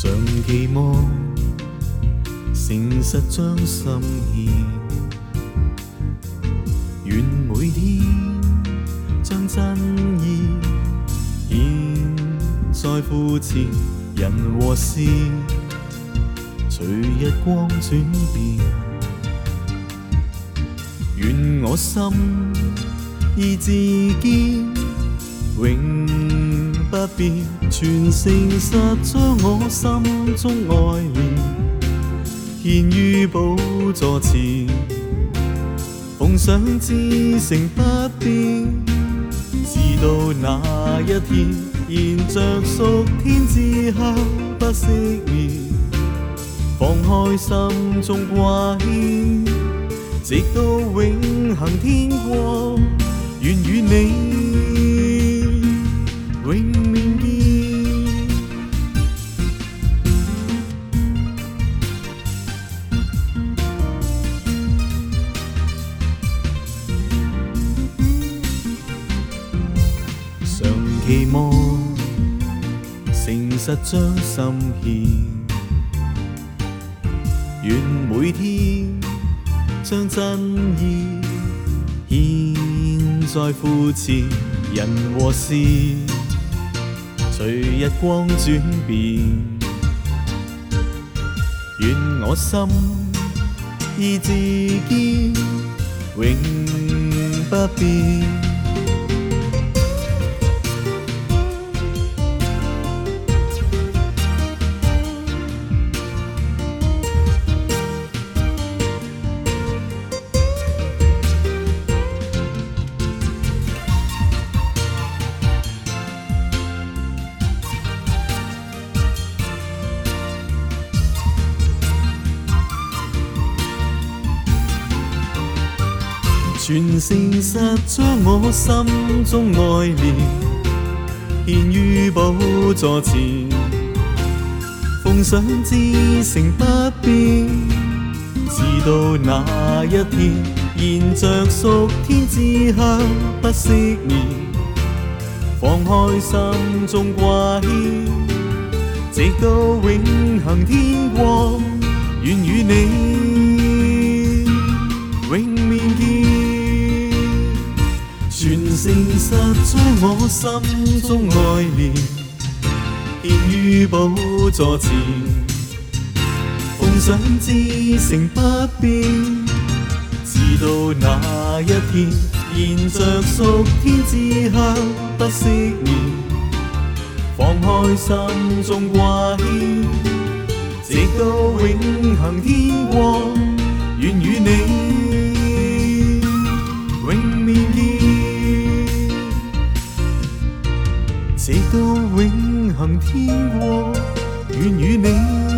常期望，诚实将心意，愿每天将真意献在胸前。人和事，随日光转变，愿我心意志坚，永不变。全诚实将我心中爱念，献于宝座前，奉上至诚不变，直到那一天，沿着属天之后不熄灭，放开心中挂牵，直到永恒天。期望，誠實將心獻，願每天將真意獻在付前。人和事隨日光轉變，願我心意志堅永不變。全诚实将我心中爱念，献于宝座前，奉上至诚不变。直到那一天，沿着属天之香不熄灭，放开心中挂牵，直到永恒天光，愿与你。心中爱念，献于宝座前，奉上至诚不变，直到那一天，沿着属天之刻不熄灭，放开心中挂牵。永恒天国，愿与你。